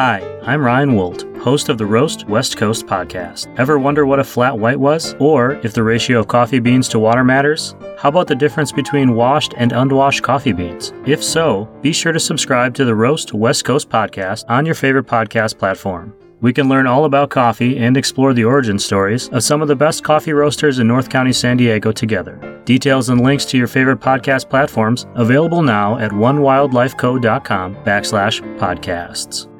Hi, I'm Ryan Woldt, host of the Roast West Coast podcast. Ever wonder what a flat white was? Or if the ratio of coffee beans to water matters? How about the difference between washed and unwashed coffee beans? If so, be sure to subscribe to the Roast West Coast podcast on your favorite podcast platform. We can learn all about coffee and explore the origin stories of some of the best coffee roasters in North County, San Diego together. Details and links to your favorite podcast platforms available now at onewildlifeco.com backslash podcasts.